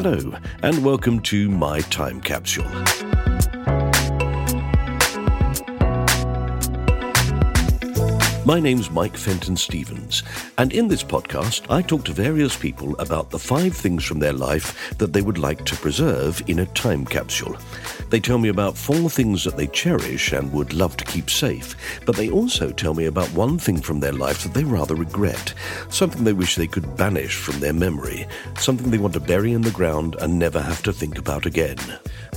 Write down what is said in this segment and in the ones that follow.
Hello, and welcome to My Time Capsule. My name's Mike Fenton Stevens, and in this podcast, I talk to various people about the five things from their life that they would like to preserve in a time capsule. They tell me about four things that they cherish and would love to keep safe, but they also tell me about one thing from their life that they rather regret, something they wish they could banish from their memory, something they want to bury in the ground and never have to think about again.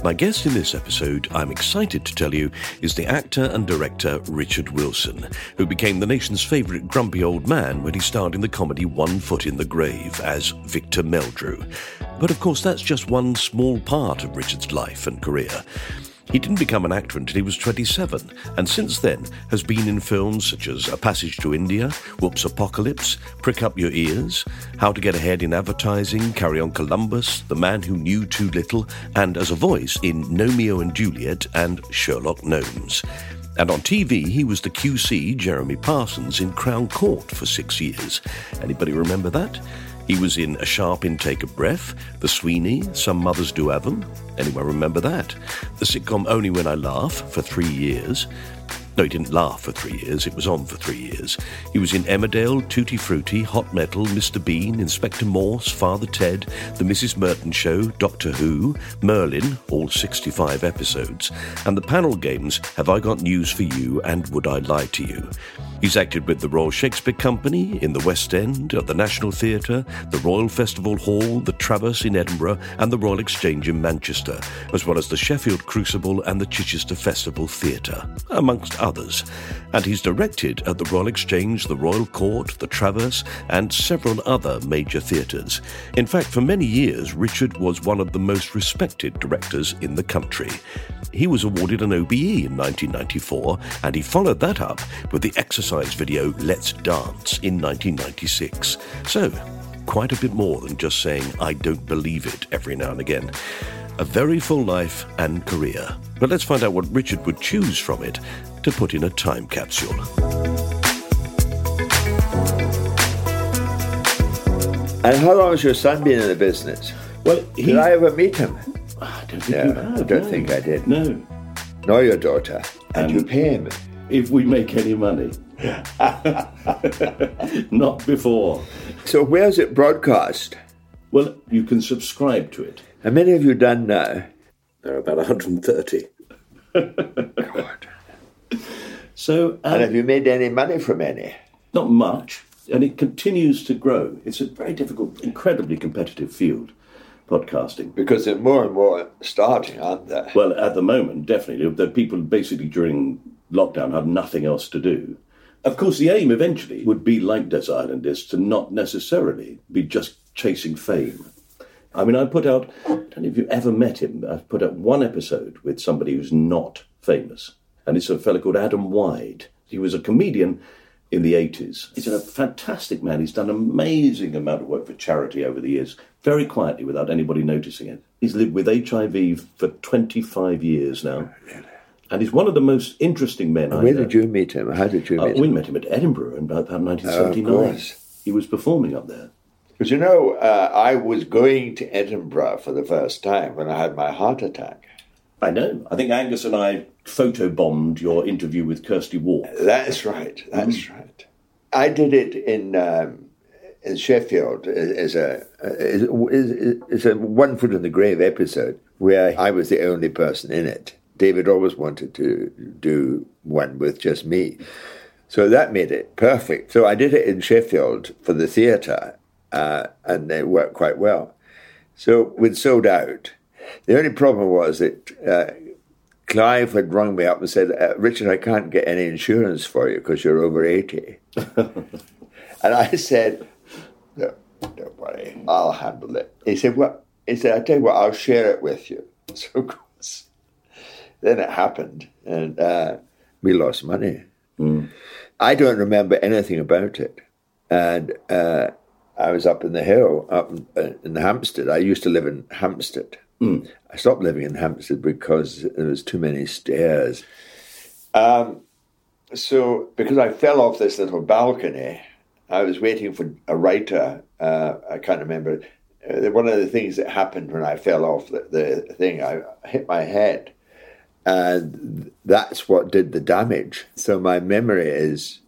My guest in this episode, I'm excited to tell you, is the actor and director Richard Wilson, who became the nation's favourite grumpy old man when he starred in the comedy One Foot in the Grave as Victor Meldrew. But of course, that's just one small part of Richard's life and career. He didn't become an actor until he was 27, and since then has been in films such as A Passage to India, Whoops Apocalypse, Prick Up Your Ears, How to Get Ahead in Advertising, Carry On Columbus, The Man Who Knew Too Little, and as a voice in Gnomeo and Juliet and Sherlock Gnomes. And on TV, he was the QC Jeremy Parsons in Crown Court for six years. Anybody remember that? He was in A Sharp Intake of Breath, The Sweeney, Some Mothers Do Have 'em. Anyone remember that? The sitcom Only When I Laugh for three years. No, he didn't laugh for three years. It was on for three years. He was in Emmerdale, Tutti Frutti, Hot Metal, Mr. Bean, Inspector Morse, Father Ted, The Mrs. Merton Show, Doctor Who, Merlin, all 65 episodes, and the panel games Have I Got News for You and Would I Lie to You? He's acted with the Royal Shakespeare Company in the West End, at the National Theatre, the Royal Festival Hall, the Traverse in Edinburgh, and the Royal Exchange in Manchester, as well as the Sheffield Crucible and the Chichester Festival Theatre, amongst others. And he's directed at the Royal Exchange, the Royal Court, the Traverse, and several other major theatres. In fact, for many years, Richard was one of the most respected directors in the country. He was awarded an OBE in 1994, and he followed that up with the exercise video Let's Dance in 1996. So, quite a bit more than just saying, I don't believe it every now and again. A very full life and career. But let's find out what Richard would choose from it to put in a time capsule. And how long has your son been in the business? Well, he, Did I ever meet him? I don't think No, you have. I don't no. think I did. No. Nor your daughter. And Um, you pay him. If we make any money. Not before. So where's it broadcast? Well, you can subscribe to it. How many have you done now? There are about 130. God. So, um, And have you made any money from any? not much, and it continues to grow. It's a very difficult, incredibly competitive field, podcasting. Because there are more and more starting, aren't there? Well, at the moment, definitely. The people basically during lockdown had nothing else to do. Of course, the aim eventually would be, like Desert Island is, to not necessarily be just chasing fame. I mean, I put out, I don't know if you've ever met him, I've put out one episode with somebody who's not famous. and it's a fellow called Adam Wide. He was a comedian in the 80s. He's a fantastic man. He's done an amazing amount of work for charity over the years, very quietly without anybody noticing it. He's lived with HIV for 25 years now. Oh, And he's one of the most interesting men. Where did you meet him? How did you uh, meet we met him at Edinburgh in about 1979. Oh, of course. He was performing up there. Because you know, uh, I was going to Edinburgh for the first time when I had my heart attack. I know. I think Angus and I photobombed your interview with Kirsty Wark. That's right. That's Mm. right. I did it in um, in Sheffield as a as, as a one foot in the grave episode where I was the only person in it. David always wanted to do one with just me, so that made it perfect. So I did it in Sheffield for the theatre, uh, and it worked quite well. So we'd sold out. The only problem was that uh, Clive had rung me up and said, uh, Richard, I can't get any insurance for you because you're over 80. and I said, no, don't worry, I'll handle it. He said, well, he said, I tell you what, I'll share it with you. So, then it happened and uh, we lost money. I don't remember anything about it. And uh, I was up in the hill, up in, uh, in Hampstead. I used to live in Hampstead. I stopped living in Hampstead because there was too many stairs. Um, so, because I fell off this little balcony, I was waiting for a writer. Uh, I can't remember. Uh, one of the things that happened when I fell off the, the thing, I hit my head, and that's what did the damage. So my memory is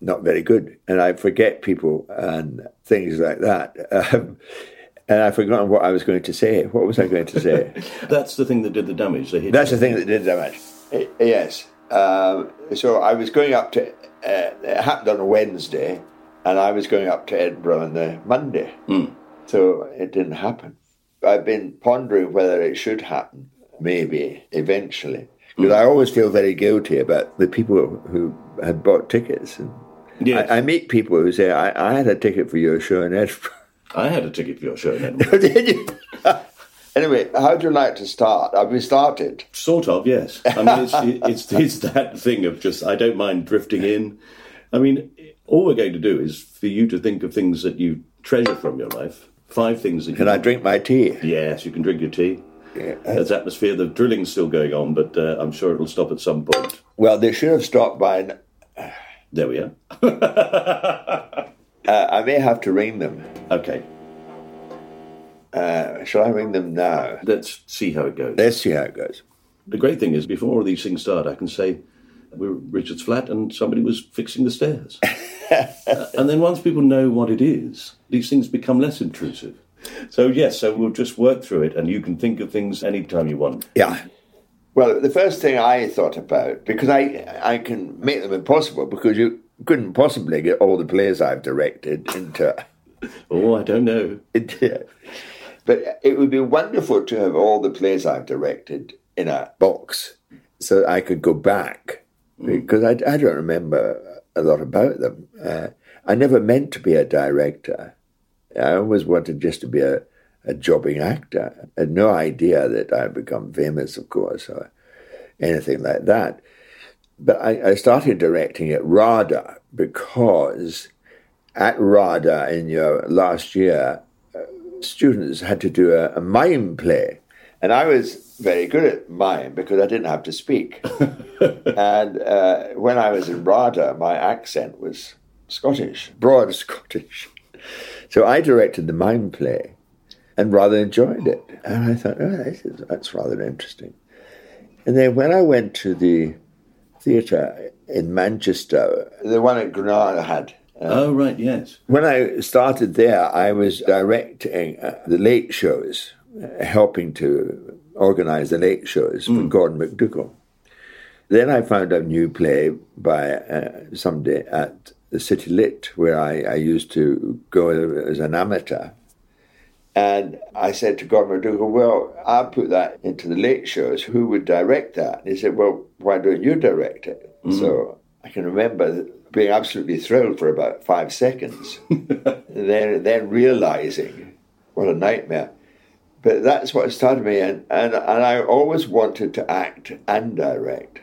not very good, and I forget people and things like that. Um, and I've forgotten what I was going to say. What was I going to say? That's the thing that did the damage. That's you. the thing that did damage. Y- Yes. Um, so I was going up to. Uh, it happened on a Wednesday, and I was going up to Edinburgh on the Monday. So it didn't happen. I've been pondering whether it should happen, maybe eventually, hmm. because I always feel very guilty about the people who had bought tickets. And Yes. I, I meet people who say, I, "I had a ticket for your show in Edinburgh." I had a ticket for your show in Edinburgh. Did you? anyway, how'd you like to start? Have we started? Sort of, yes. I mean, it's, it's, it's that thing of just, I don't mind drifting in. I mean, all we're going to do is for you to think of things that you treasure from your life. Five things that you Can I drink my tea? Yes, you can drink your tea. There's atmosphere. The drilling's still going on, but uh, I'm sure it'll stop at some point. Well, they should have stopped by. n- There we are. Uh, I may have to ring them. Okay, Uh, shall I ring them now? let's see how it goes. Let's see how it goes. The great thing is, before all these things start, I can say we're Richard's flat and somebody was fixing the stairs. Uh, and then once people know what it is, these things become less intrusive. So yes, so we'll just work through it, and you can think of things anytime you want. Yeah. Well, the first thing I thought about, because I I can make them impossible, because you couldn't possibly get all the plays I've directed into. Oh, I don't know. into but it would be wonderful to have all the plays I've directed in a box, so I could go back because I, I don't remember a lot about them. Uh, I never meant to be a director. I always wanted just to be a, a jobbing actor. I had no idea that I'd become famous, of course, or anything like that. But I, I started directing at RADA because at RADA in your last year, uh, students had to do a, a mime play. And I was very good at mime because I didn't have to speak. and uh, when I was in RADA, my accent was Scottish, broad Scottish. So I directed the mime play and rather enjoyed it. And I thought, oh, this is, that's rather interesting. And then when I went to the theatre in Manchester, the one at Granada had. oh, right, yes. When I started there, I was directing uh, the late shows, uh, helping to organise the late shows for Gordon McDougall. Then I found a new play by uh, somebody at the City Lit, where I, I used to go as an amateur. And I said to Gordon McDougall, well, I'll put that into the late shows. Who would direct that? And he said, well, why don't you direct it? Mm. So I can remember being absolutely thrilled for about five seconds. then, then realizing what a nightmare. but that's what started me, and, and, and I always wanted to act and direct.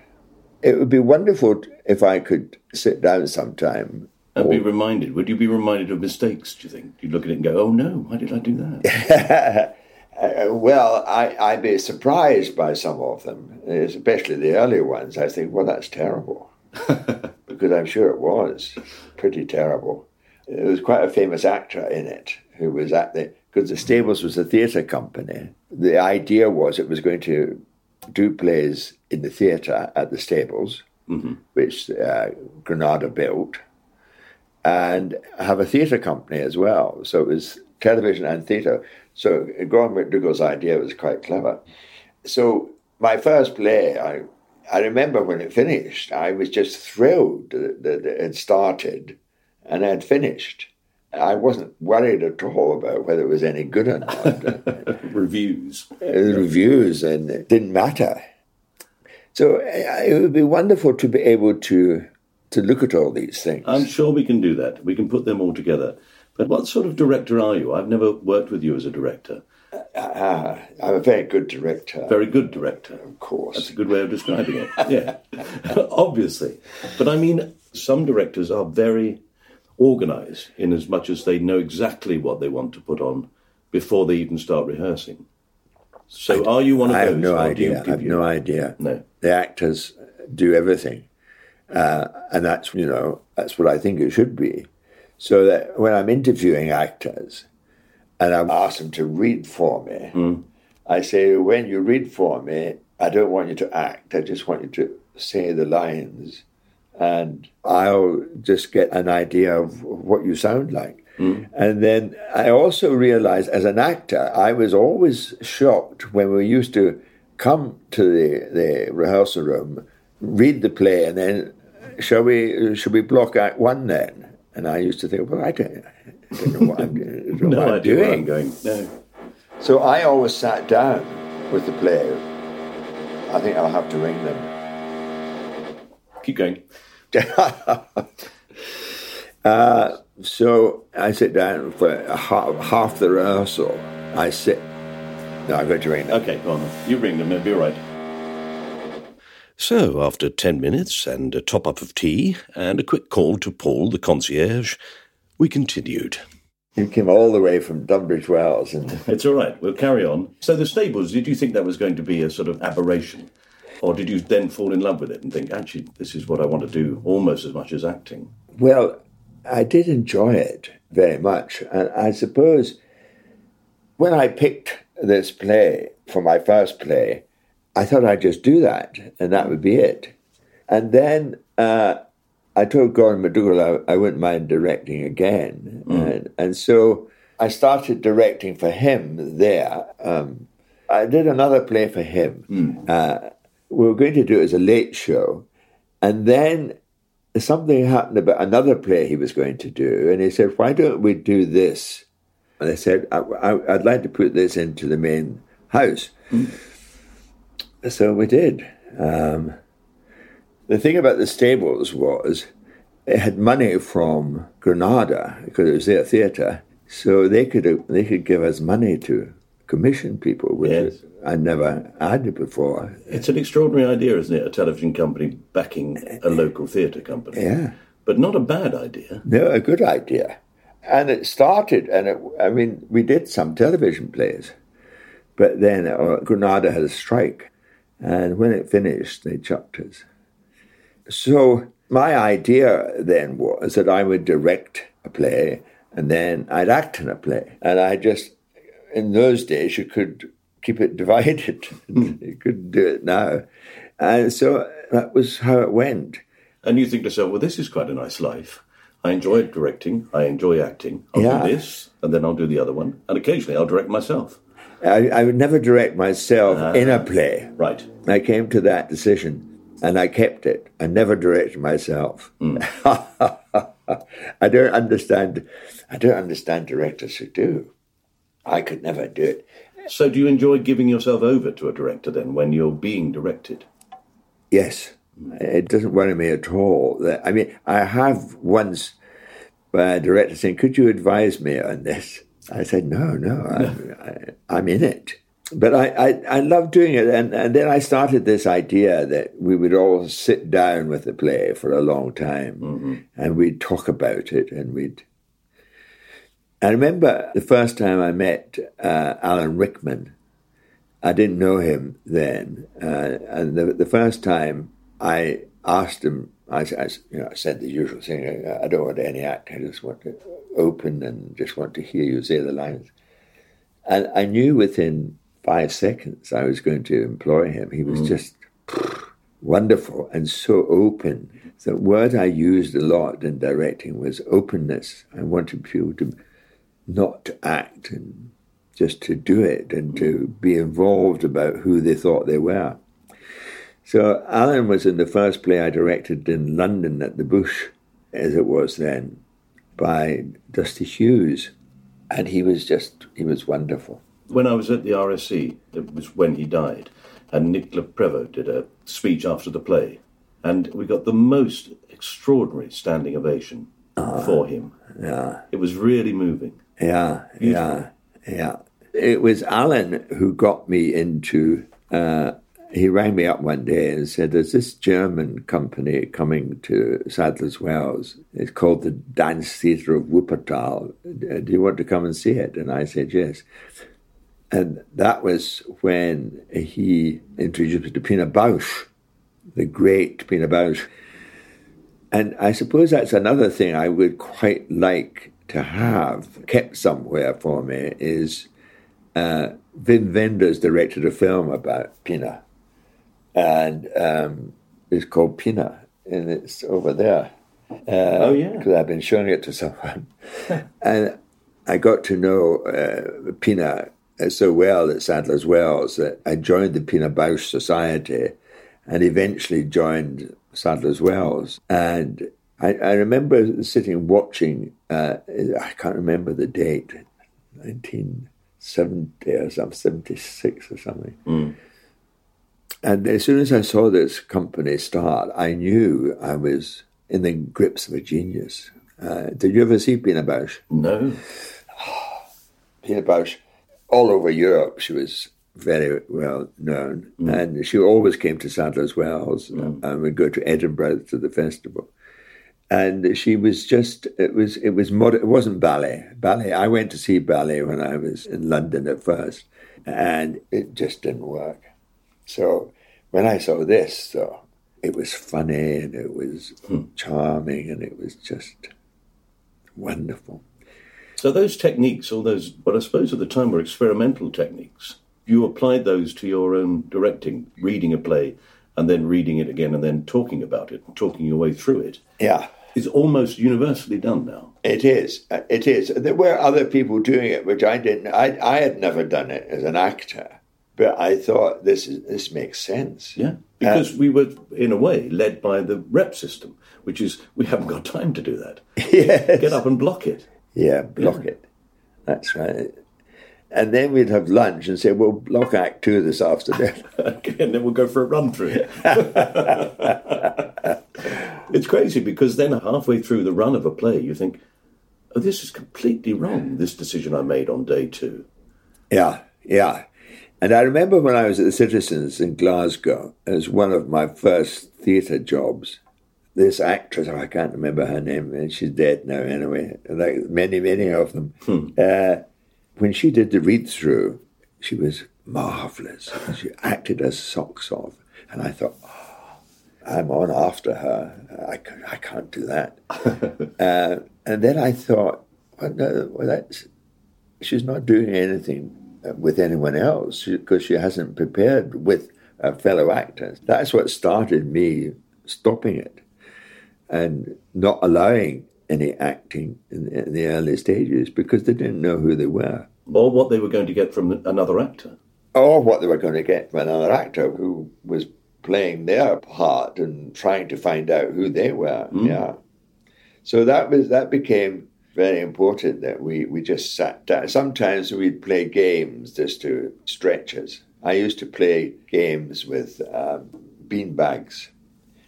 It would be wonderful if I could sit down sometime. And be reminded. Would you be reminded of mistakes, do you think? You'd look at it and go, oh no, why did I do that? uh, well, I, I'd be surprised by some of them, especially the earlier ones. I think, well, that's terrible. because I'm sure it was pretty terrible. There was quite a famous actor in it who was at the because the Stables was a theatre company. The idea was it was going to do plays in the theatre at the Stables, mm-hmm. which uh, Granada built, and have a theatre company as well. So it was television and theatre. So Gordon MacDougall's idea was quite clever. So my first play, I I remember when it finished, I was just thrilled that, that it had started and had finished. I wasn't worried at all about whether it was any good or not. reviews. Uh, reviews, and it didn't matter. So uh, it would be wonderful to be able to to look at all these things. I'm sure we can do that. We can put them all together. But what sort of director are you? I've never worked with you as a director. Uh, I'm a very good director. Very good director. Of course. That's a good way of describing it. Yeah. Obviously. But I mean, some directors are very organized in as much as they know exactly what they want to put on before they even start rehearsing. So, are you one of I those? Have no idea. I have you? no idea. No. The actors do everything, uh, and that's you know that's what I think it should be. So that when I'm interviewing actors, and I ask them to read for me, mm. I say, when you read for me, I don't want you to act. I just want you to say the lines and I'll just get an idea of what you sound like. Mm. And then I also realized as an actor, I was always shocked when we used to come to the, the rehearsal room, read the play, and then shall we should we block act one then? And I used to think, well, I don't, I don't know what I'm, doing. no what I'm doing. I'm going, no. So I always sat down with the play. I think I'll have to ring them Keep going. uh, so I sit down for half, half, the rehearsal. I sit. No, I've got to ring them. Okay, on. you ring them, it'll be all right. So, after ten minutes and a top up of tea and a quick call to Paul, the concierge, we continued. You came all the way from Tunbridge Wells. And... it's all right, we'll carry on. So, the stables, did you think that was going to be a sort of aberration? Or did you then fall in love with it and think, actually, this is what I want to do almost as much as acting? Well, I did enjoy it very much. And I suppose when I picked this play for my first play, I thought I'd just do that and that would be it. And then uh, I told Gordon MacDougall I, I, wouldn't mind directing again. Mm. And, and so I started directing for him there. Um, I did another play for him. Mm. Uh, we were going to do it as a late show. And then something happened about another play he was going to do. And he said, Why don't we do this? And I said, I, would like to put this into the main house. Mm. So we did. Um, the thing about the stables was it had money from Granada because it was their theatre, so they could they could give us money to commission people, which yes. I never had it before. It's an extraordinary idea, isn't it? A television company backing a local theatre company. Yeah. But not a bad idea. No, a good idea. And it started, and it, I mean, we did some television plays, but then uh, Granada had a strike, and when it finished, they chucked us. So my idea then was that I would direct a play, and then I'd act in a play, and I just in those days you could keep it divided. you couldn't do it now. And so that was how it went. And you think to yourself, well, this is quite a nice life. I enjoy directing. I enjoy acting. I'll yeah. do this, and then I'll do the other one. And occasionally I'll direct myself. I, I would never direct myself uh, in a play. Right. I came to that decision, and I kept it. I never directed myself. Mm. I don't understand. I don't understand directors who do. I could never do it. So, do you enjoy giving yourself over to a director then when you're being directed? Yes. It doesn't worry me at all. I mean, I have once a director saying, Could you advise me on this? I said, no, no, I'm, I, am in it. But I, I, I love doing it. And, and then I started this idea that we would all sit down with the play for a long time mm-hmm. and we'd talk about it and we'd. I remember the first time I met uh, Alan Rickman. I didn't know him then. Uh, and the, the first time I asked him, I, I, you know, I said the usual thing I don't want any act, I just want to open and just want to hear you say the lines. And I knew within five seconds I was going to employ him. He was mm. just wonderful and so open. The word I used a lot in directing was openness. I wanted people to not to act and just to do it and to be involved about who they thought they were. So Alan was in the first play I directed in London at the Bush, as it was then, by Dusty Hughes. And he was just, he was wonderful when I was at the RSC, it was when he died, and Nicola Prevost did a speech after the play, and we got the most extraordinary standing ovation uh, for him. Yeah, it was really moving. Yeah, Beautiful. yeah, yeah. It was Alan who got me into. Uh, he rang me up one day and said, "There's this German company coming to Sadler's Wells. It's called the Dance Theatre of Wuppertal. Do you want to come and see it?" And I said, "Yes." And that was when he introduced me to Pina Bausch, the great Pina Bausch. And I suppose that's another thing I would quite like to have kept somewhere for me is uh, Wim Wenders directed a film about Pina. And um, it's called Pina, and it's over there. Uh, oh, yeah. Because I've been showing it to someone. and I got to know uh, Pina so well at Sadler's Wells that I joined the Pina Bausch Society and eventually joined Sadler's Wells. And I, I remember sitting watching, uh, I can't remember the date, 1970 or something, 76 or something. Mm. And as soon as I saw this company start, I knew I was in the grips of a genius. Uh, did you ever see Pina Bausch? No. Pina Bausch all over Europe. She was very well known, mm. and she always came to Sadler's Wells mm. and would go to Edinburgh to the festival. And she was just it was it was mod- it wasn't ballet ballet. I went to see ballet when I was in London at first, and it just didn't work. So when I saw this, though, it was funny and it was mm. charming and it was just wonderful. So those techniques, all those, what I suppose at the time were experimental techniques, you applied those to your own directing, reading a play and then reading it again and then talking about it, talking your way through it. Yeah. It's almost universally done now. It is. Uh, it is. There were other people doing it, which I didn't. I, I had never done it as an actor, but I thought this is this makes sense. Yeah, because uh, we were in a way led by the rep system, which is we haven't got time to do that. Yes. Get up and block it. Yeah, block yeah. it. That's right. And then we'd have lunch and say, "We'll block Act Two this afternoon." okay, and then we'll go for a run through. it's crazy because then halfway through the run of a play, you think, "Oh, this is completely wrong. This decision I made on day two. Yeah, yeah. And I remember when I was at the Citizens in Glasgow, as one of my first theatre jobs, this actress, oh, I can't remember her name, and she's dead now anyway, like many, many of them. Hmm. Uh, when she did the read through, she was marvelous. She acted her socks off. And I thought, oh, I'm on after her. I, I can't do that. uh, and then I thought, well, no, well, that's, she's not doing anything with anyone else because she hasn't prepared with a fellow actors. That's what started me stopping it and not allowing any acting in, in, the early stages because they didn't know who they were. Or what they were going to get from another actor. Or what they were going to get from another actor who was playing their part and trying to find out who they were. Mm. Yeah. So that was that became very important that we, we just sat down. Sometimes we'd play games just to stretch us. I used to play games with um, bean bags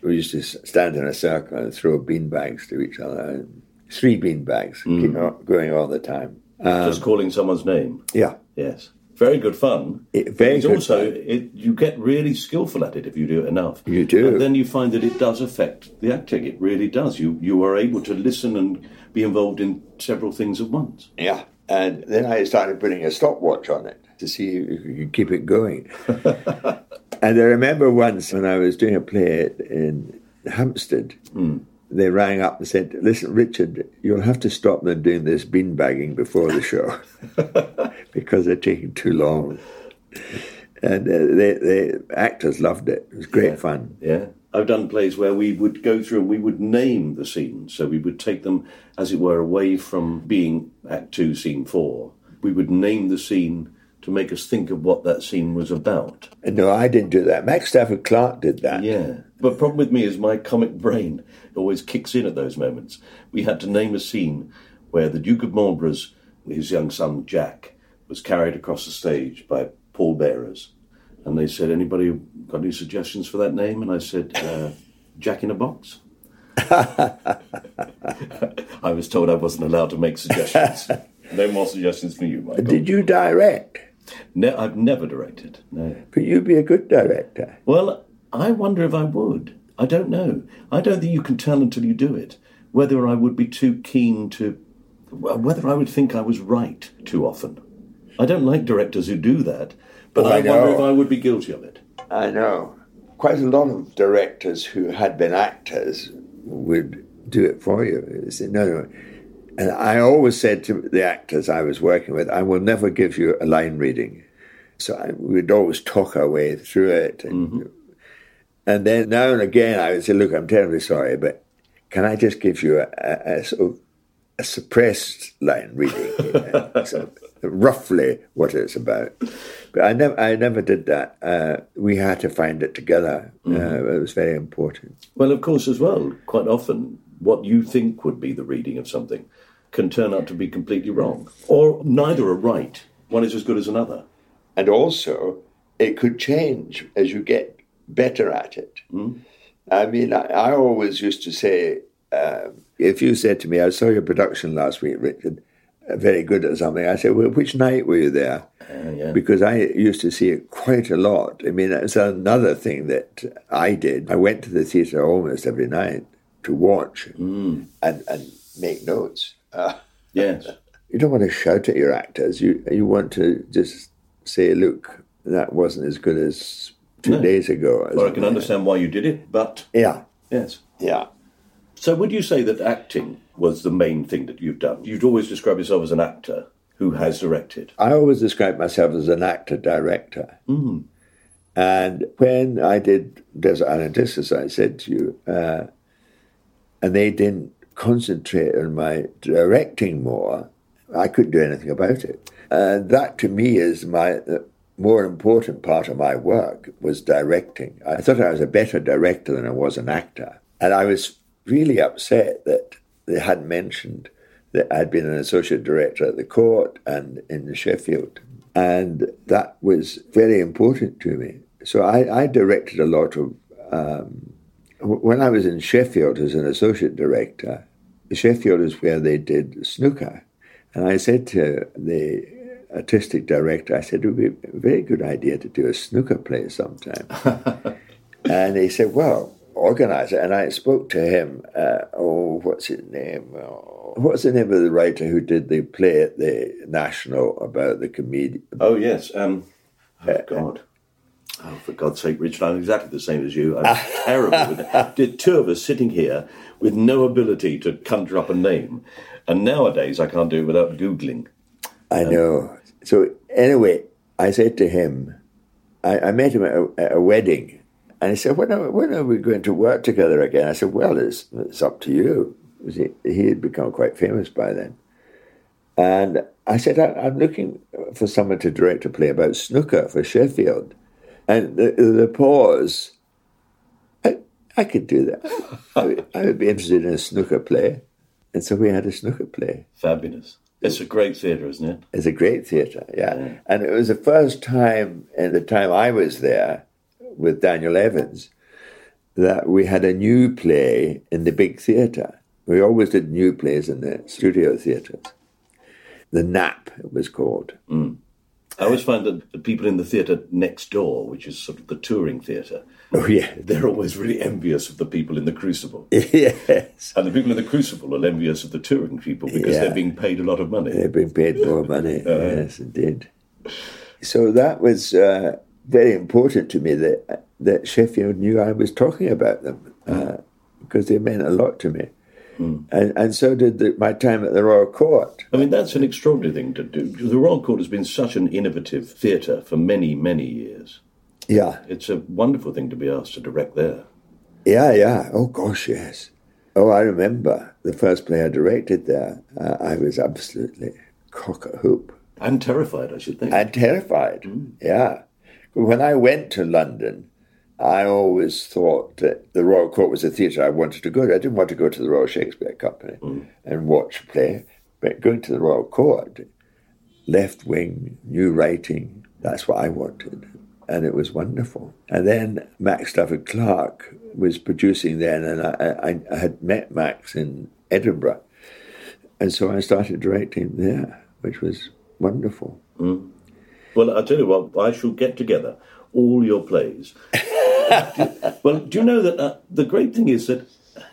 we used to stand in a circle and throw bean bags to each other. Three bean bags mm. keep going all the time. Just calling someone's name. Yeah. Yes. Very good fun. It- very It's good also, fun. it, you get really skillful at it if you do it enough. You do. And then you find that it does affect the acting. It really does. You you are able to listen and be involved in several things at once. Yeah. And then I started putting a stopwatch on it to see if you could keep it going. and I remember once when I was doing a play in Hampstead, hmm. They rang up and said, Listen, Richard, you'll have to stop them doing this beanbagging before the show because they're taking too long. And uh, the actors loved it. It was great fun. Yeah. I've done plays where we would go through and we would name the scenes. So we would take them, as it were, away from being Act Two, Scene Four. We would name the scene to make us think of what that scene was about. No, I didn't do that. Max Stafford Clark did that. Yeah. But problem with me is my comic brain always kicks in at those moments. We had to name a scene where the Duke of Marlborough's, his young son Jack, was carried across the stage by pallbearers. And they said, anybody got any suggestions for that name? And I said, uh, Jack in a Box. I was told I wasn't allowed to make suggestions. no more suggestions for you, Michael. Did you direct? Ne- I've never directed. No. Could you be a good director? Well, I wonder if I would. I don't know. I don't think you can tell until you do it whether I would be too keen to, whether I would think I was right too often. I don't like directors who do that, but Oh, I, I wonder if I would be guilty of it. I know. Quite a lot of directors who had been actors would do it for you. Said, no, no. And I always said to the actors I was working with, I will never give you a line reading. So I, we'd always talk our way through it. And, and then now and again I would say, look, I'm terribly sorry, but can I just give you a, a, a sort of a suppressed line reading? so roughly what it's about. But I never, I never did that. Uh, we had to find it together. Uh, it was very important. Well, of course, as well, quite often, what you think would be the reading of something can turn out to be completely wrong, or neither are right. One is as good as another. And also, it could change as you get better at it. I mean, I, I always used to say, um, if you said to me, I saw your production last week, Richard, uh, very good at something, I said, well, which night were you there? Uh, yeah. Because I used to see it quite a lot. I mean, it's another thing that I did. I went to the theatre almost every night to watch and, and make notes. Uh, Yes. you don't want to shout at your actors. You you want to just say, "Look, that wasn't as good as two No. days ago." Or I can understand why you did it, but Yeah, yes. yeah. So, would you say that acting was the main thing that you've done? You'd always describe yourself as an actor who has directed. I always describe myself as an actor director. And when I did Desert Island Discs, I said to you, uh, and they didn't concentrate on my directing more, I couldn't do anything about it. And that to me is my more important part of my work was directing. I thought I was a better director than I was an actor. And I was really upset that they hadn't mentioned that I'd been an associate director at the court and in Sheffield. And that was very important to me. So I, I directed a lot of um, when I was in Sheffield as an associate director, Sheffield is where they did snooker. And I said to the artistic director, I said, it would be a very good idea to do a snooker play sometime. and he said, well, organize it. And I spoke to him, uh, oh, what's his name? Oh, what's the name of the writer who did the play at the National about the comedian? Oh, yes. Um, oh, God. Oh, for God's sake, Richard, I'm exactly the same as you. I'm terrible with it. The two of us sitting here with no ability to conjure up a name. And nowadays, I can't do it without Googling. I um, know. So anyway, I said to him, I, I met him at a, at a wedding, and he said, when are, when are we going to work together again? I said, well, it's, it's up to you. He, he had become quite famous by then. And I said, I, I'm looking for someone to direct a play about snooker for Sheffield. And the, the pause, I, I could do that. I would, I would be interested in a snooker play. And so we had a snooker play. Fabulous. It's a great theatre, isn't it? It's a great theatre, yeah. And it was the first time in the time I was there with Daniel Evans that we had a new play in the big theatre. We always did new plays in the studio theatres. The Nap, it was called. Mm. I always find that the people in the theatre next door, which is sort of the touring theatre, oh yeah, they're always really envious of the people in the Crucible. yes, and the people in the Crucible are envious of the touring people because yeah. they're being paid a lot of money. They're being paid more money. uh, yes, indeed. So that was uh, very important to me that that Sheffield knew I was talking about them uh, because they meant a lot to me. Mm. And, and so did the, my time at the Royal Court. I mean, that's an extraordinary thing to do. The Royal Court has been such an innovative theatre for many, many years. Yeah. It's a wonderful thing to be asked to direct there. Yeah, yeah. Oh, gosh, yes. Oh, I remember the first play I directed there. Uh, I was absolutely cock a hoop. And terrified, I should think. And terrified, mm. yeah. When I went to London, I always thought that the Royal Court was a theatre I wanted to go to. I didn't want to go to the Royal Shakespeare Company mm. and watch a play, but going to the Royal Court, left wing, new writing, that's what I wanted. And it was wonderful. And then Max Stafford Clark was producing then, and I, I, I had met Max in Edinburgh. And so I started directing there, which was wonderful. Mm. Well, I'll tell you what, I shall get together all your plays. well, do you know that uh, the great thing is that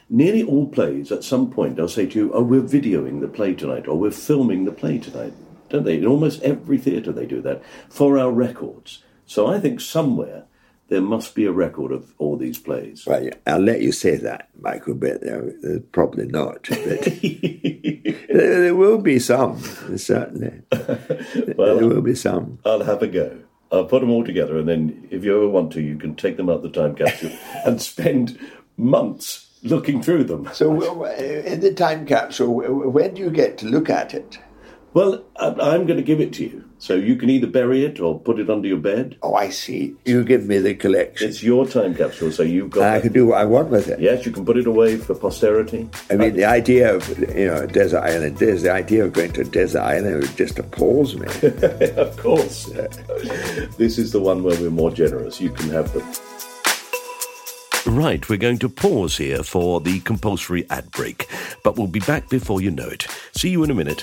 nearly all plays at some point they'll say to you, "Oh, we're videoing the play tonight," or "We're filming the play tonight," don't they? In almost every theatre they do that for our records. So I think somewhere there must be a record of all these plays. Right, I'll let you say that, Michael, but uh, probably not. But there will be some, certainly. well, there will be some. I'll have a go. I'll put them all together, and then if you ever want to, you can take them out the time capsule and spend months looking through them. So, in the time capsule, when do you get to look at it? Well, I'm going to give it to you. So you can either bury it or put it under your bed. Oh, I see. You give me the collection. It's your time capsule, so you've got. I can do what I want with it. Yes, you can put it away for posterity. I mean, the idea of you know desert island, is the idea of going to a desert island it just appalls me. of course, this is the one where we're more generous. You can have them. Right, we're going to pause here for the compulsory ad break, but we'll be back before you know it. See you in a minute.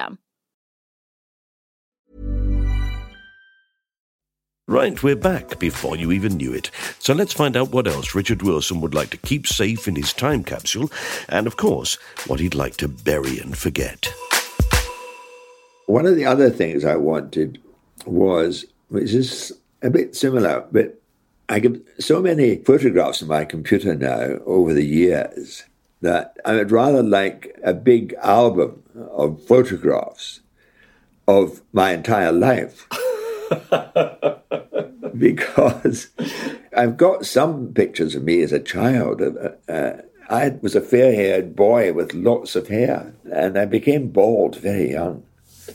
system. Right, we're back before you even knew it. So let's find out what else Richard Wilson would like to keep safe in his time capsule, and of course, what he'd like to bury and forget. One of the other things I wanted was, which is a bit similar, but I get so many photographs on my computer now over the years that I would rather like a big album of photographs of my entire life. because I've got some pictures of me as a child. Uh, uh, I was a fair haired boy with lots of hair, and I became bald very young.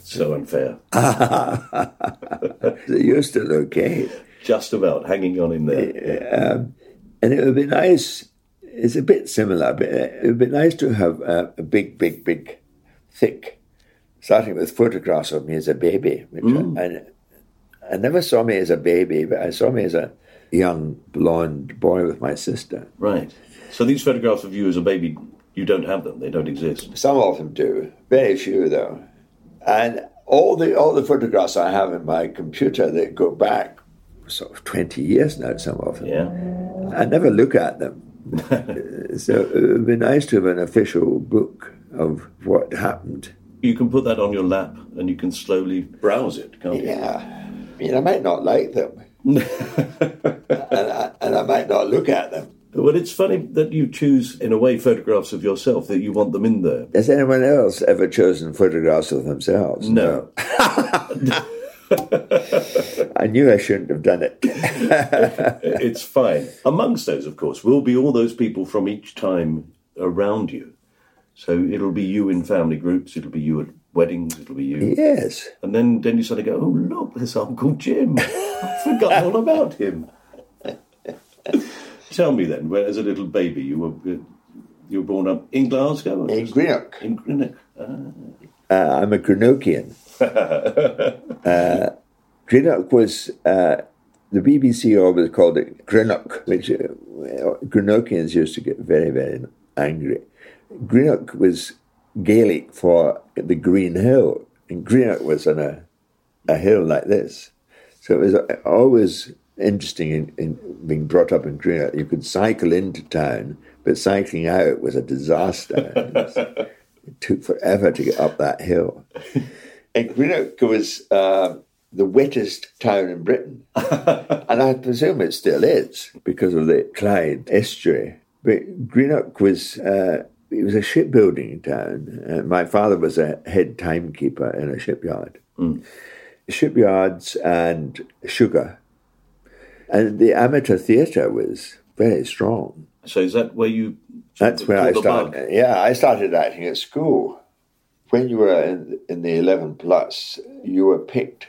So unfair. You're still okay. Just about hanging on in there. Um, and it would be nice, it's a bit similar, but it would be nice to have a, a big, big, big, thick, starting with photographs of me as a baby, which Mm. I, I never saw me as a baby, but I saw me as a young blonde boy with my sister. Right. So these photographs of you as a baby, you don't have them. They don't exist. Some of them do, very few though. And all the all the photographs I have in my computer that go back sort of twenty years now, some of them. Yeah. I never look at them. So uh, it would be nice to have an official book of what happened. You can put that on your lap and you can slowly browse it, can't you? Yeah. I mean, I might not like them. and, I, and I might not look at them. Well, it's funny that you choose, in a way, photographs of yourself, that you want them in there. Has anyone else ever chosen photographs of themselves? No. I knew I shouldn't have done it. it's fine. Amongst those, of course, will be all those people from each time around you. So it'll be you in family groups, it'll be you at weddings, it'll be you. yes. And then, then you suddenly go, oh, look, there's Uncle Jim. I forgot all about him. Tell me then, when, as a little baby, you were you were born up in Glasgow? In Greenock. In Greenock. Ah. Uh, I'm a Greenockian. uh, Greenock was, uh, the BBC always called it Greenock, which uh, Greenockians used to get very, very angry. Greenock was Gaelic for the Green Hill, and Greenock was on a, a hill like this. So it was always interesting in, in being brought up in Greenock. You could cycle into town, but cycling out was a disaster. it took forever to get up that hill. And Greenock was uh, the wettest town in Britain. and I presume it still is because of the Clyde estuary. But Greenock was, uh, it was a shipbuilding town. Uh, my father was a head timekeeper in a shipyard. Shipyards and sugar. And the amateur theatre was very strong. So is that where you? That's where I the bug? started. Yeah, I started acting at school. When you were in, in the 11 plus, you were picked.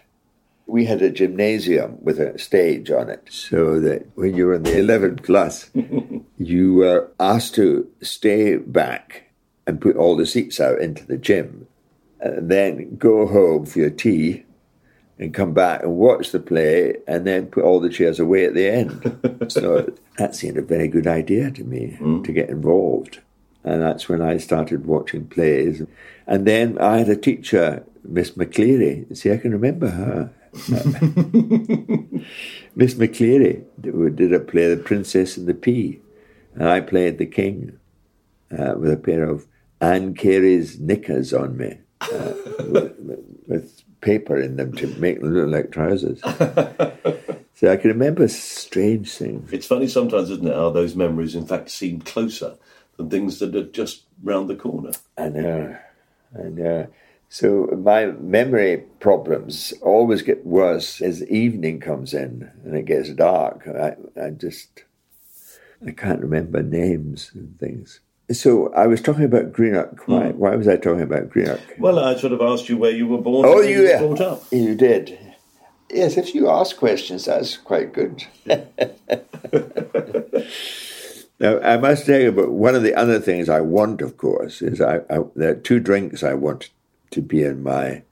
We had a gymnasium with a stage on it, so that when you were in the 11 plus, you were asked to stay back and put all the seats out into the gym, and then go home for your tea and come back and watch the play and then put all the chairs away at the end. so that seemed a very good idea to me to get involved. And that's when I started watching plays. And then I had a teacher, Miss McCleary. See, I can remember her. Miss McCleary did a play, The Princess and the Pea. And I played the king uh, with a pair of Anne Carey's knickers on me. Uh, with, with paper in them to make them look like trousers. so I can remember strange things. It's funny sometimes, isn't it, how those memories in fact seem closer than things that are just round the corner. I know, I know. So my memory problems always get worse as evening comes in and it gets dark. I, I just, I can't remember names and things. So I was talking about Greenock. Why, hmm. why was I talking about Greenock? Well, I sort of asked you where you were born. Oh, you, were brought up. you did. Yes, if you ask questions, that's quite good. now, I must tell you but one of the other things I want, of course, is I, I there are two drinks I want to be in my.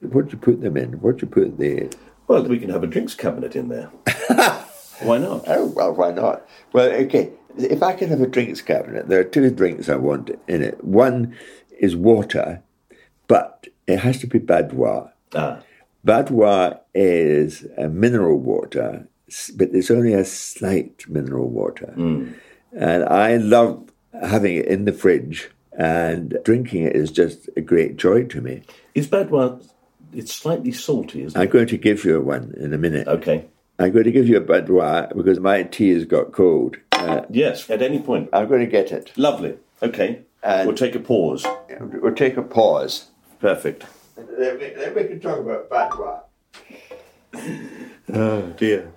What do you put them in? What do you put the? Well, we can have a drinks cabinet in there. Why not? Oh well, why not? Well, okay. If I can have a drinks cabinet, there are two drinks I want in it. One is water, but it has to be Badoit. Ah, Badoit is a mineral water, but it's only a slight mineral water. And I love having it in the fridge, and drinking it is just a great joy to me. is Badoit? It's slightly salty, isn't I'm it? going to give you one in a minute. Okay. I'm going to give you a Badoit because my tea has got cold. Uh, Yes, at any point. I'm going to get it. Lovely. Okay. And- we'll take a pause. We'll take a pause. Perfect. Then we, then we can talk about Badoit. Oh dear.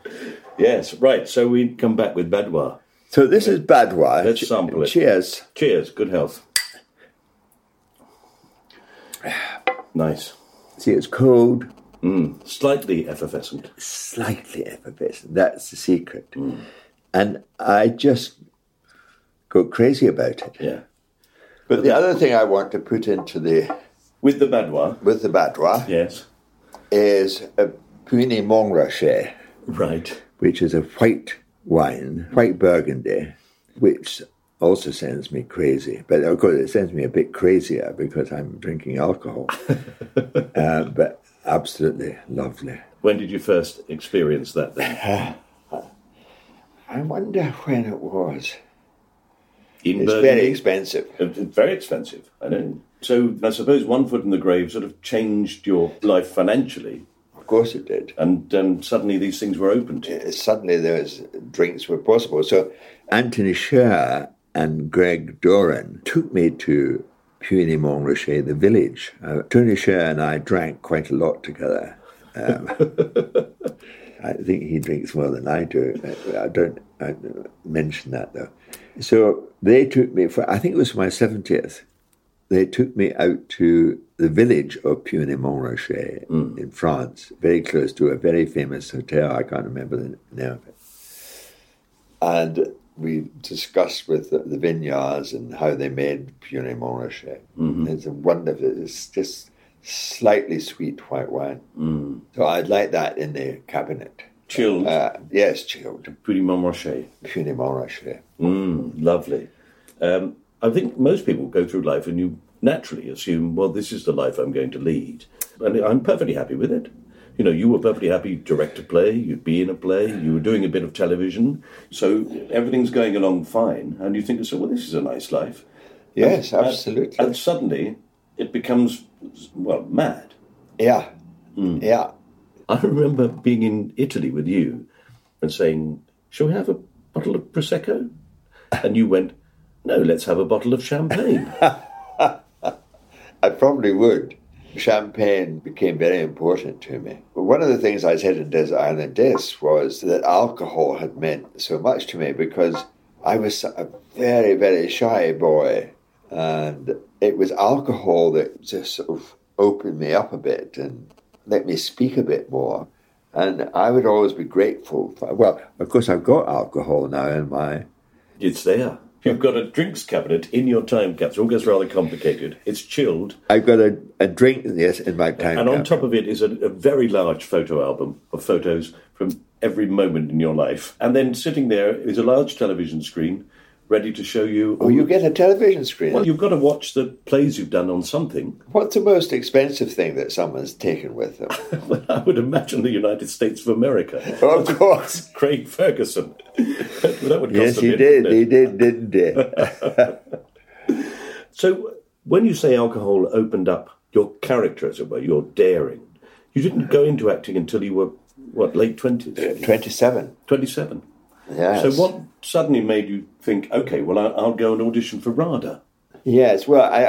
Yes, right. So we come back with Badoit. So this is Badoit. Let's Ch- sample it. Cheers. Cheers. Good health. Nice. See, it's cold, Slightly effervescent. slightly effervescent. That's the secret. And I just go crazy about it. Yeah. But the other thing I want to put into the With the Badoit. with the Badoit Yes. is a Puligny-Montrachet, Right. which is a white wine, white Burgundy, which also sends me crazy. But of course, it sends me a bit crazier because I'm drinking alcohol. uh, but absolutely lovely. When did you first experience that then? I wonder when it was. In It's Burgundy? very expensive. Uh, It's very expensive. I know. So I suppose one foot in the grave sort of changed your life financially, Of course, it did. and um, suddenly these things were open to you. Uh, Suddenly, there was drinks were possible. So, Antony Sher and Greg Doran took me to Puligny-Montrachet, the village. Uh, Tony and I drank quite a lot together. Um, I think he drinks more than I do. I, I don't I don't mention that though. So they took me for I think it was my seventieth. They took me out to the village of Puligny-Montrachet hmm. in France, very close to a very famous hotel. I can't remember the name of it. And we discussed with the, the vineyards and how they made Puligny-Montrachet. Mm-hmm. It's a wonderful, it's just slightly sweet white wine. So I'd like that in the cabinet. Chilled, Uh, yes, chilled. pretty Montrachet. Puligny-Montrachet. Mm, lovely. Um, I think most people go through life and you naturally assume, well, this is the life I'm going to lead. And I'm perfectly happy with it. You know, you were perfectly happy to direct a play, you'd be in a play, you were doing a bit of television. So everything's going along fine. And you think, so, well, this is a nice life. Yes, And- absolutely. And suddenly it becomes, well, mad. yeah, hmm. yeah. I remember being in Italy with you and saying, Shall we have a bottle of Prosecco? And you went, No, let's have a bottle of champagne. I probably would. Champagne became very important to me. One of the things I said in Desert Island Discs was that alcohol had meant so much to me because I was a very, very shy boy. And it was alcohol that just sort of opened me up a bit and let me speak a bit more. And I would always be grateful. For, well, of course, I've got alcohol now in my it's there. You've got a drinks cabinet in your time capsule. It all gets rather complicated. It's chilled. I've got a, a drink, yes, in my time. And on capsule. top of it is a, a very large photo album of photos from every moment in your life. And then sitting there is a large television screen ready to show you. Oh, you get a television screen. Well, you've got to watch the plays you've done on something. What's the most expensive thing that someone's taken with them? Well, I would imagine the United States of America. of course. Craig Ferguson. that would cost Yes, a he bit, did. He did, didn't he? So, when you say alcohol opened up your character, as it were, your daring, you didn't go into acting until you were, what, late 20s? 27. 27. Yes. So, what suddenly made you think, okay, well, I- I'll go and audition for RADA? Yes, well, I,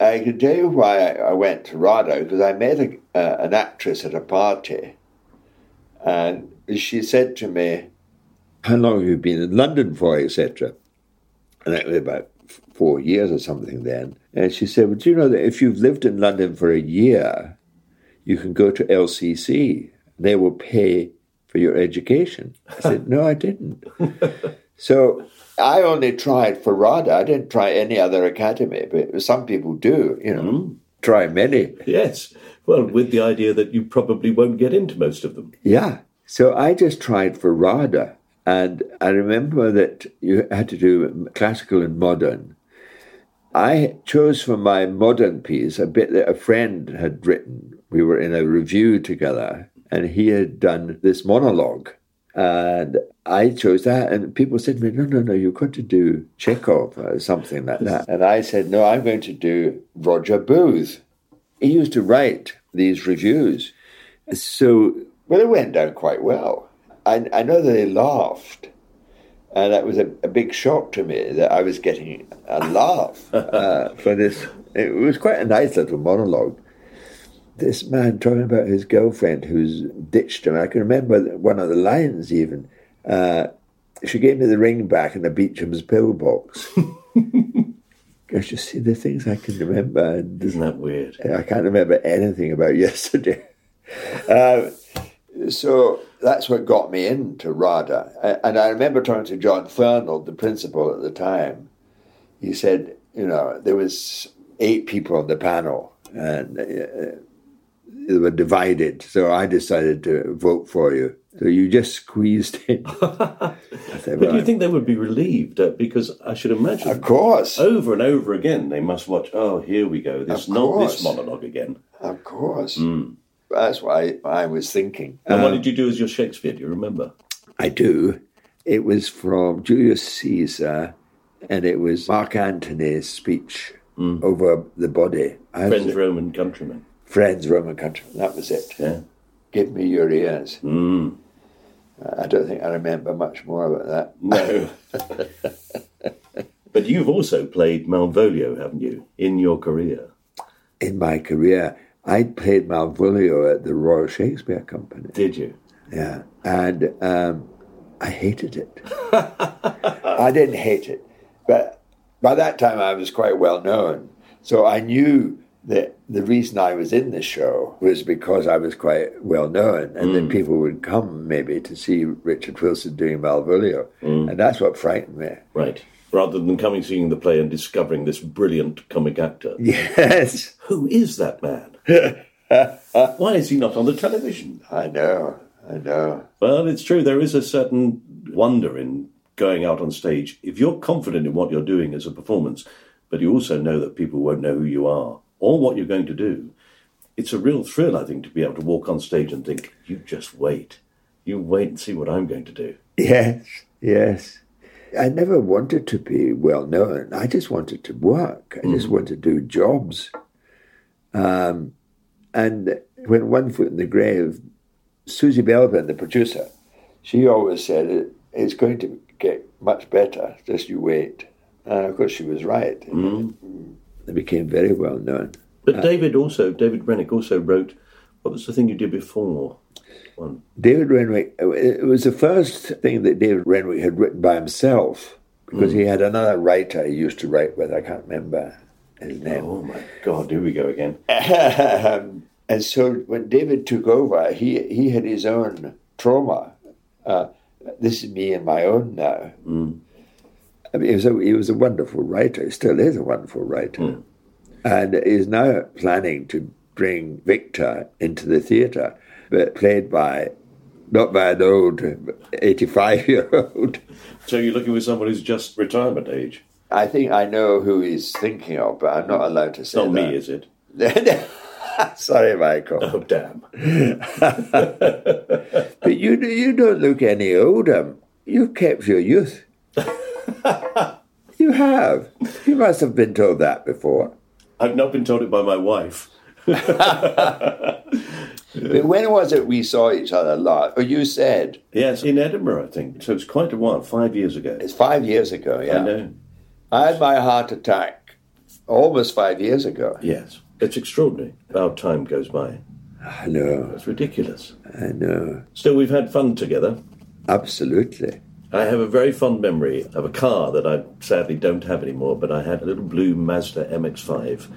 I, I can tell you why I, I went to RADA because I met a, uh, an actress at a party and she said to me, How long have you been in London for, etc.? And that was about four years or something then. And she said, Well, do you know that if you've lived in London for a year, you can go to LCC. They will pay for your education. I said, No, I didn't. so I only tried for RADA. I didn't try any other academy, but some people do, you know, mm. try many. Yes. Well, with the idea that you probably won't get into most of them. Yeah. So I just tried for RADA. And I remember that you had to do classical and modern. I chose for my modern piece a bit that a friend had written. We were in a revue together, and he had done this monologue. And I chose that, and people said to me, No, no, no, you've got to do Chekhov or something like that. And I said, No, I'm going to do Roger Booth. He used to write these revues. So, well, it went down quite well. I, I know that they laughed. And that was a, a big shock to me that I was getting a laugh uh, for this. It was quite a nice little monologue. This man talking about his girlfriend who's ditched him. I can remember one of the lines even. Uh, she gave me the ring back in the Beecham's pillbox. Gosh, you see the things I can remember. And Isn't that weird? I can't remember anything about yesterday. Uh, so that's what got me into RADA. And I remember talking to John Fernald, the principal at the time. He said, you know, there was eight people on the panel, and uh, they were divided. So I decided to vote for you. So you just squeezed in. I said, But do you think they would be relieved? Uh, because I should imagine, Of course, over and over again, they must watch. Oh, here we go. This not this monologue again. of course. That's what I, was thinking. And what Um, did you do as your Shakespeare? Do you remember? I do. It was from Julius Caesar, and it was Mark Antony's speech over the body. Friends, Roman countrymen. Friends, Roman country. That was it. Yeah. Give me your ears. Mm. I don't think I remember much more about that. No. but you've also played Malvolio, haven't you, in your career? In my career, I played Malvolio at the Royal Shakespeare Company. Did you? Yeah, and um, I hated it. I didn't hate it, but by that time I was quite well known, so I knew that the reason I was in the show was because I was quite well known, and then mm. people would come maybe to see Richard Wilson doing Malvolio, mm. and that's what frightened me. Right. Rather than coming, seeing the play, and discovering this brilliant comic actor. Yes, Who is that man? Why is he not on the television? I know, I know. Well, it's true. There is a certain wonder in going out on stage. If you're confident in what you're doing as a performance, but you also know that people won't know who you are or what you're going to do, it's a real thrill, I think, to be able to walk on stage and think, you just wait. You wait and see what I'm going to do. Yes, yes. I never wanted to be well known. I just wanted to work. I just wanted to do jobs. Um, and when One Foot in the Grave, Susie Belbin, the producer, she always said it's going to get much better. Just you wait. And of course, she was right. They became very well known. But David also, David Renwick also wrote, what was the thing you did before? One. David Renwick, it was the first thing that David Renwick had written by himself because he had another writer he used to write with. I can't remember his name. Oh my God, here we go again. Um, and so when David took over, he, he had his own trauma. Uh, this is me and my own now. I mean, he was, a, he was a wonderful writer. He still is a wonderful writer. Hmm. And is now planning to bring Victor into the theatre, but played by, not by an old 85 year old. So you're looking for someone who's just retirement age. I think I know who he's thinking of, but I'm not allowed to It's say not that. me, is it? Sorry, Michael. Oh, damn. But you you don't look any older. You've kept your youth. You have. You must have been told that before. I've not been told it by my wife. But when was it we saw each other last? Or oh, you said Yes, in Edinburgh, I think. So it's quite a while, five years ago. it's five years ago. Yeah, I know. I had my heart attack almost five years ago. Yes. It's extraordinary how time goes by. I know. It's ridiculous. I know. Still, we've had fun together. Absolutely. I have a very fond memory of a car that I sadly don't have anymore, but I had a little blue Mazda MX5,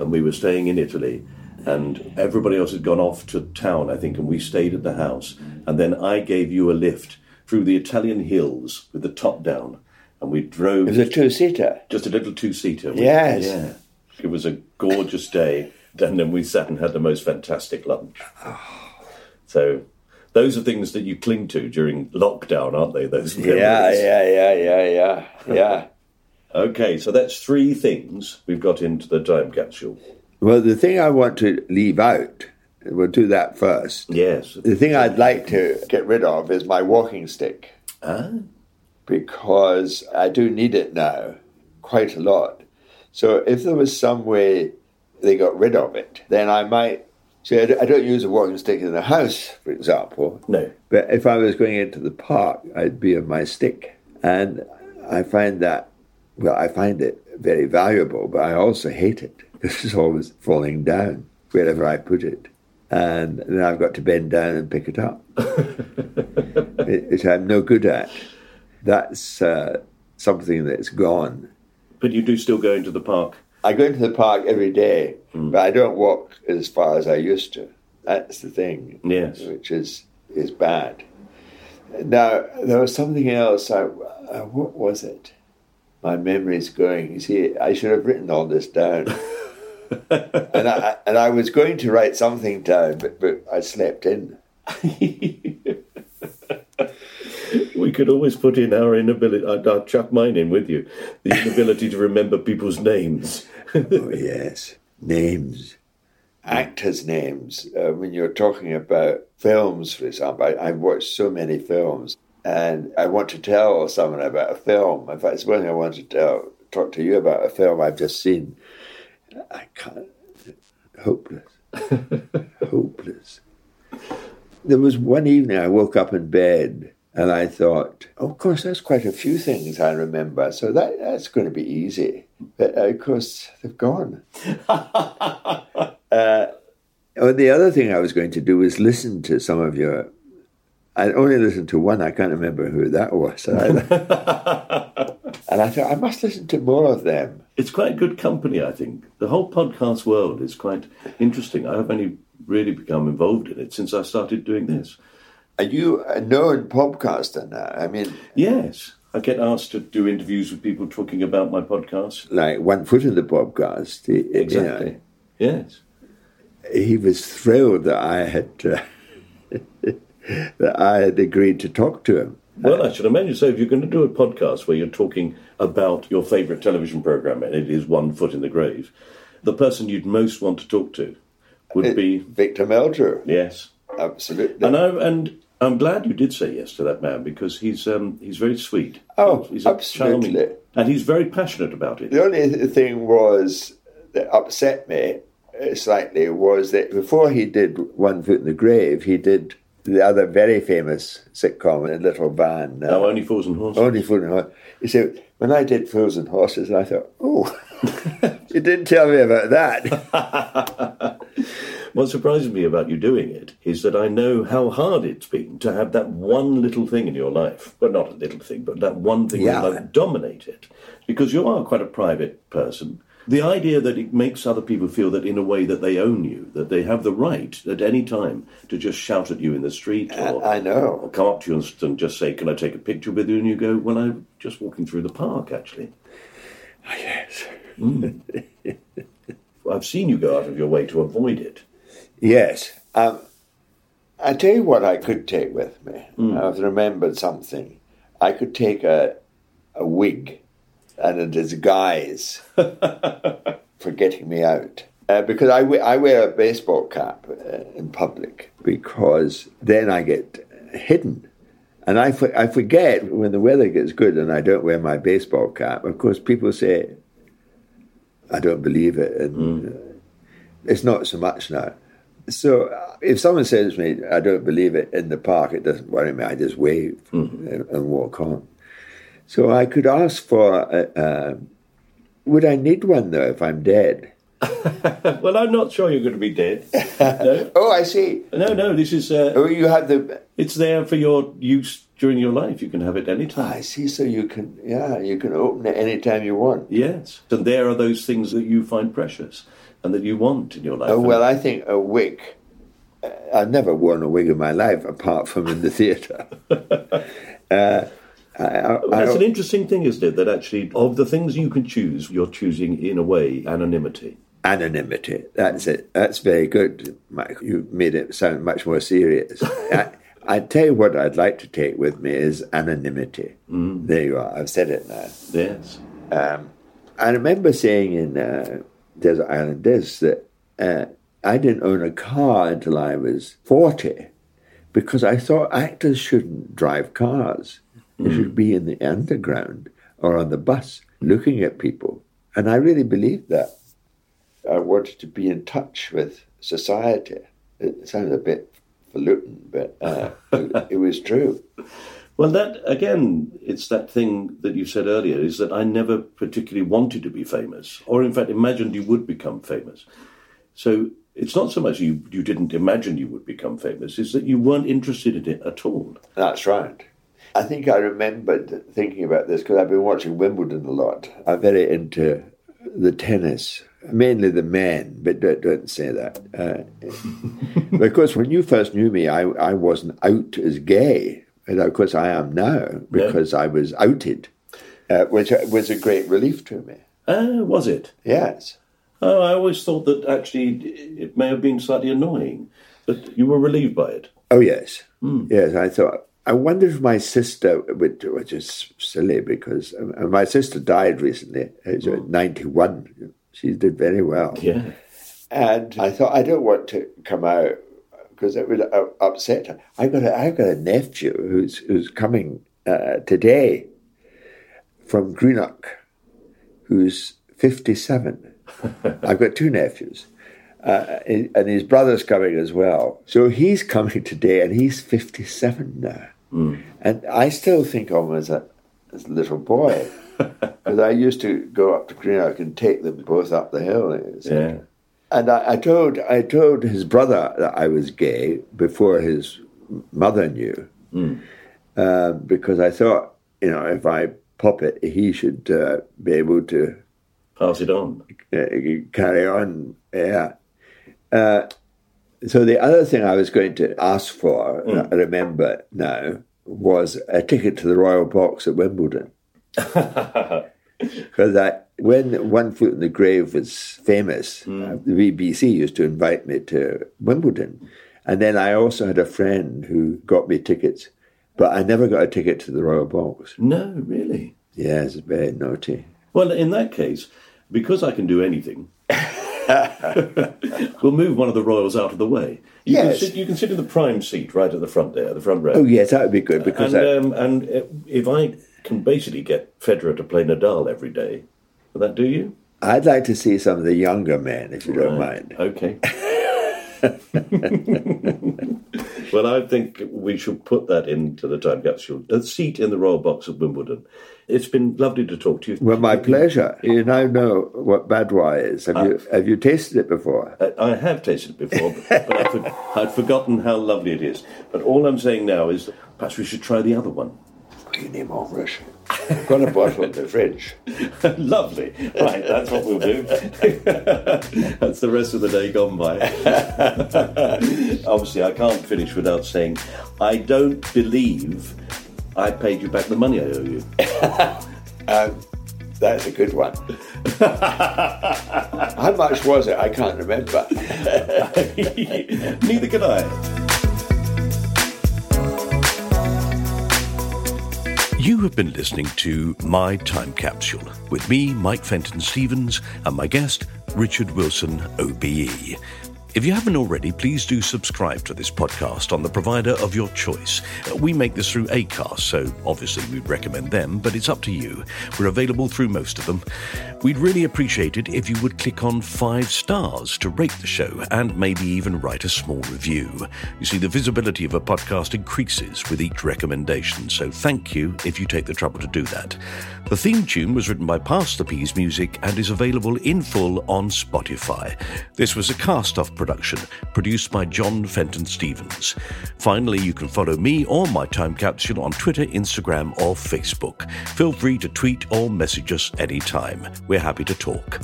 and we were staying in Italy, and everybody else had gone off to town, I think, and we stayed at the house. And then I gave you a lift through the Italian hills with the top down, and we drove It was a two seater. just a little two seater. Yes. Yeah. It was a gorgeous day. And then we sat and had the most fantastic lunch. Oh. So those are things that you cling to during lockdown, aren't they? Those memories. Yeah, yeah, yeah, yeah, yeah, yeah. Okay, so that's three things we've got into the time capsule. Well, the thing I want to leave out, we'll do that first. Yes. The thing I'd like to get rid of is my walking stick. Ah, because I do need it now quite a lot. So if there was some way they got rid of it, then I might. See, I don't- I don't use a walking stick in the house, for example. no. But if I was going into the park, I'd be on my stick. And I find that, well, I find it very valuable, but I also hate it because it's always falling down. wherever I put it. And then I've got to bend down and pick it up, which I'm no good at. That's uh, something that's gone. But you do still go into the park? I go into the park every day, Mm. but I don't walk as far as I used to. That's the thing. Yes. Which is, is bad. Now, there was something else. I, uh, what was it? My memory's going. You see, I should have written all this down. and, I, and I was going to write something down, but, but I slept in. We could always put in our inability, I'd, I'd chuck mine in with you, the inability to remember people's names. oh, yes. Names. Actors' names. Uh, when you're talking about films, for example, I, I've watched so many films and I want to tell someone about a film. In fact, suppose I want to tell, talk to you about a film I've just seen. I can't. Hopeless. Hopeless. There was one evening I woke up in bed and I thought, of course, there's quite a few things I remember, so that, that's going to be easy. But uh, of course, they've gone. uh, oh, the other thing I was going to do was listen to some of your. I only listened to one. I can't remember who that was. and I thought I must listen to more of them. It's quite good company, I think. The whole podcast world is quite interesting. I have only really become involved in it since I started doing this. Are you uh, a known podcaster now? Uh, I mean, Yes. I get asked to do interviews with people talking about my podcast. like one foot in the podcast. he- you know, Exactly. Yes. he was thrilled that I had uh, that I had agreed to talk to him. Well, I should imagine so. If you're going to do a podcast where you're talking about your favourite television programme, and it is One Foot in the Grave, the person you'd most want to talk to would uh, be Victor Meldrew. yes. Absolutely. And I and I'm glad you did say yes to that man because he's um, he's very sweet. Oh, he's absolutely. charming, and he's very passionate about it. The only thing was that upset me uh, slightly was that before he did One Foot in the Grave, he did the other very famous sitcom, A Little Van. uh, Now, only fools and horses. Only Fools and Horses. He said, when I did Fools and Horses, I thought, oh, you didn't tell me about that. What surprises me about you doing it is that I know how hard it's been to have that one little thing in your life. Well, not a little thing, but that one thing Yeah. life dominate it. Because you are quite a private person. The idea that it makes other people feel that in a way that they own you, that they have the right at any time to just shout at you in the street or, I know. or come up to you and- and just say, Can I take a picture with you? And you go, Well, I'm just walking through the park, actually. Ah, yes. Hmm. I've seen you go out of your way to avoid it. Yes. Um, I tell you what I could take with me. I've remembered something. I could take a, a wig and a disguise for getting me out. Uh, because I we- I wear a baseball cap uh, in public because then I get hidden. And I, for, I forget when the weather gets good and I don't wear my baseball cap. Of course, people say, I don't believe it. And uh, it's not so much now. So uh, if someone says to me, I don't believe it in the park, it doesn't worry me. I just wave and, and walk on. So I could ask for, a, uh, would I need one though if I'm dead? Well, I'm not sure you're going to be dead. no, Oh, I see. no, no. This is uh, Oh, you have the. it's there for your use during your life. You can have it anytime. I see. So you can, yeah, you can open it anytime you want. Yes, and there are those things that you find precious and that you want in your life. Oh well, I think a wig. uh, I've never worn a wig in my life apart from in the theatre. uh, I, I, That's I- an interesting thing, isn't it? That actually, of the things you can choose, you're choosing in a way anonymity. anonymity. That's it. That's very good, Mike. You made it sound much more serious. I, tell you what I'd like to take with me is anonymity. There you are. I've said it now. Yes. Um, I remember saying in uh, Desert Island Discs that uh, I didn't own a car until I was 40 because I thought actors shouldn't drive cars. They should be in the underground or on the bus looking at people. And I really believed that. I wanted to be in touch with society. It sounds a bit falutin, but uh, it, it was true. Well, that again, it's that thing that you said earlier is that I never particularly wanted to be famous, or in fact imagined you would become famous. So It's not so much you, you didn't imagine you would become famous, it's that you weren't interested in it at all. That's right. I think I remembered thinking about this because I've been watching Wimbledon a lot. I'm very into the tennis, mainly the men, but don't, don't say that. Uh, because when you first knew me, I, I wasn't out as gay. And of course, I am now because yeah. I was outed, uh, which was a great relief to me. Uh, was it? Yes. Oh, I always thought that actually it may have been slightly annoying, but you were relieved by it. Oh, yes. Mm. Yes, I thought I wonder if my sister, which is silly because uh, my sister died recently, age oh. 91. She did very well. Yeah. And I thought, I don't want to come out because it would uh, upset her. I've got a, I've got a nephew who's, who's coming uh, today from Greenock who's 57. I've got two nephews. Uh, and his brother's coming as well. So he's coming today, and he's 57 now. Mm. And I still think of him as a, as a little boy. Because I used to go up to Greenock and take them both up the hill. Yeah. And I, I, told I told his brother that I was gay before his mother knew, mm. uh, because I thought, you know, if I pop it, he should uh, be able to pass it on, uh, carry on. Yeah. So the other thing I was going to ask for, mm. I remember now, was a ticket to the Royal Box at Wimbledon. Because when One Foot in the Grave was famous, mm. uh, the BBC used to invite me to Wimbledon. And then I also had a friend who got me tickets, but I never got a ticket to the Royal Box. No, really? Yes, very naughty. Well, in that case, because I can do anything, we'll move one of the royals out of the way. You yes. Can sit, you can sit in the prime seat right at the front there, the front row. Oh, yes, that would be good. because And, um, and if I can basically get Federer to play Nadal every day, will that do you? I'd like to see some of the younger men, if you right. don't mind. Okay. well, I think we should put that into the time capsule. A seat in the royal box at Wimbledon. It's been lovely to talk to you. Well, my pleasure. You now know what Badoit is. Have, uh, you, have you tasted it before? I have tasted it before, but, but I'd, I'd forgotten how lovely it is. But all I'm saying now is perhaps we should try the other one. You need more Russian. I've got a bottle in the fridge. Lovely. Right, that's what we'll do. that's the rest of the day gone by. Obviously, I can't finish without saying I don't believe I paid you back the money I owe you. um, that's a good one. How much was it? I can't remember. Neither can I. You have been listening to My Time Capsule with me, Mike Fenton Stevens, and my guest, Richard Wilson, OBE. If you haven't already, please do subscribe to this podcast on the provider of your choice. Uh, we make this through Acast, so obviously we'd recommend them, but it's up to you. We're available through most of them. We'd really appreciate it if you would click on five stars to rate the show and maybe even write a small review. You see, the visibility of a podcast increases with each recommendation, so thank you if you take the trouble to do that. The theme tune was written by Pass the Peas Music and is available in full on Spotify. This was a cast off production, produced by John Fenton Stevens. Finally, you can follow me or my time capsule on Twitter, Instagram, or Facebook. Feel free to tweet or message us anytime. We're happy to talk.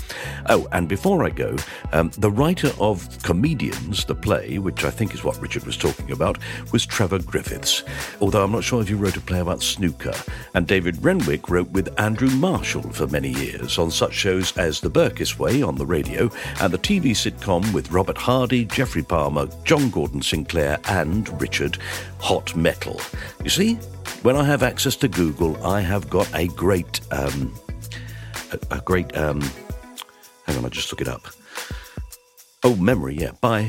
Oh, and before I go, um, the writer of Comedians, the play, which I think is what Richard was talking about, was Trevor Griffiths. Although I'm not sure if he wrote a play about snooker. And David Renwick wrote with Andrew Marshall for many years on such shows as The Burkiss Way on the radio and the TV sitcom with Robert Hart Hardy, Geoffrey Palmer, John Gordon Sinclair, and Richard Hot Metal. You see, when I have access to Google, I have got a great, um, a, a great, um, hang on, I just look it up. Oh, memory, yeah, bye.